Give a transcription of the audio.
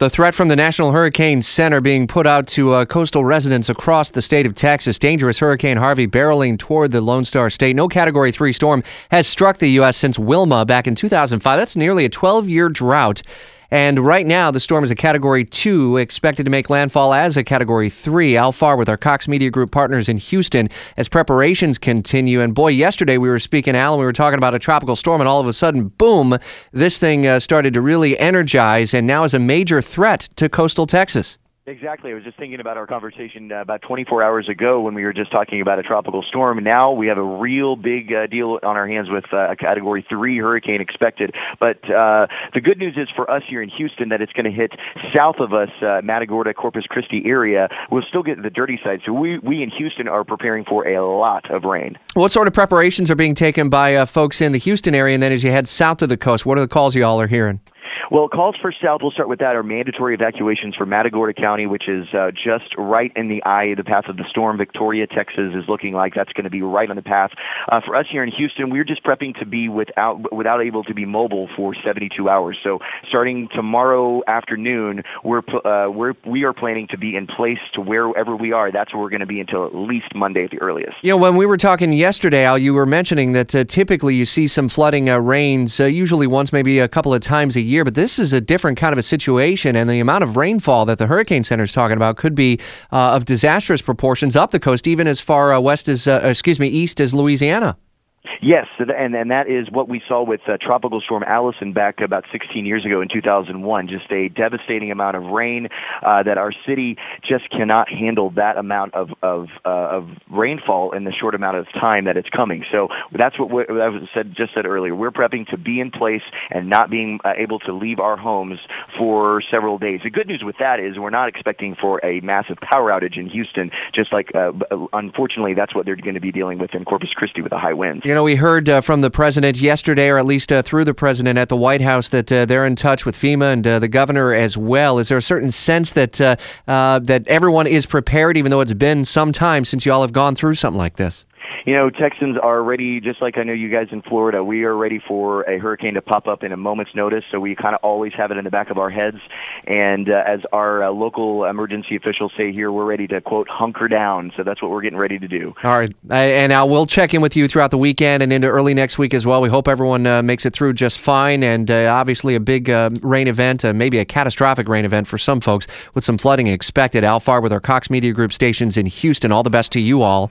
The threat from the National Hurricane Center being put out to uh, coastal residents across the state of Texas. Dangerous Hurricane Harvey barreling toward the Lone Star State. No Category 3 storm has struck the U.S. since Wilma back in 2005. That's nearly a 12 year drought. And right now, the storm is a Category 2, expected to make landfall as a Category 3. Al Far with our Cox Media Group partners in Houston as preparations continue. And boy, yesterday we were speaking, Al, and we were talking about a tropical storm, and all of a sudden, boom, this thing uh, started to really energize and now is a major threat to coastal Texas. Exactly. I was just thinking about our conversation uh, about 24 hours ago when we were just talking about a tropical storm. Now we have a real big uh, deal on our hands with uh, a Category 3 hurricane expected. But uh, the good news is for us here in Houston that it's going to hit south of us, uh, Matagorda, Corpus Christi area. We'll still get the dirty side. So we, we in Houston are preparing for a lot of rain. What sort of preparations are being taken by uh, folks in the Houston area? And then as you head south of the coast, what are the calls you all are hearing? Well, calls for south, we'll start with that, are mandatory evacuations for Matagorda County, which is uh, just right in the eye of the path of the storm. Victoria, Texas is looking like that's going to be right on the path. Uh, for us here in Houston, we're just prepping to be without without able to be mobile for 72 hours. So starting tomorrow afternoon, we're uh, we're we are planning to be in place to wherever we are. That's where we're going to be until at least Monday at the earliest. You know, when we were talking yesterday, Al, you were mentioning that uh, typically you see some flooding uh, rains, uh, usually once, maybe a couple of times a year, but this is a different kind of a situation, and the amount of rainfall that the Hurricane Center is talking about could be uh, of disastrous proportions up the coast, even as far uh, west as, uh, excuse me, east as Louisiana. Yes, and and that is what we saw with uh, Tropical Storm Allison back about 16 years ago in 2001. Just a devastating amount of rain uh, that our city just cannot handle that amount of of uh, of rainfall in the short amount of time that it's coming. So that's what we, I said just said earlier. We're prepping to be in place and not being uh, able to leave our homes for several days. The good news with that is we're not expecting for a massive power outage in Houston. Just like uh, unfortunately, that's what they're going to be dealing with in Corpus Christi with the high winds. You know we heard uh, from the president yesterday, or at least uh, through the president at the White House, that uh, they're in touch with FEMA and uh, the governor as well. Is there a certain sense that uh, that everyone is prepared, even though it's been some time since you all have gone through something like this? You know, Texans are ready, just like I know you guys in Florida, we are ready for a hurricane to pop up in a moment's notice. So we kind of always have it in the back of our heads. And uh, as our uh, local emergency officials say here, we're ready to, quote, hunker down. So that's what we're getting ready to do. All right. And now we'll check in with you throughout the weekend and into early next week as well. We hope everyone uh, makes it through just fine. And uh, obviously, a big uh, rain event, uh, maybe a catastrophic rain event for some folks with some flooding expected. Al Farr with our Cox Media Group stations in Houston. All the best to you all.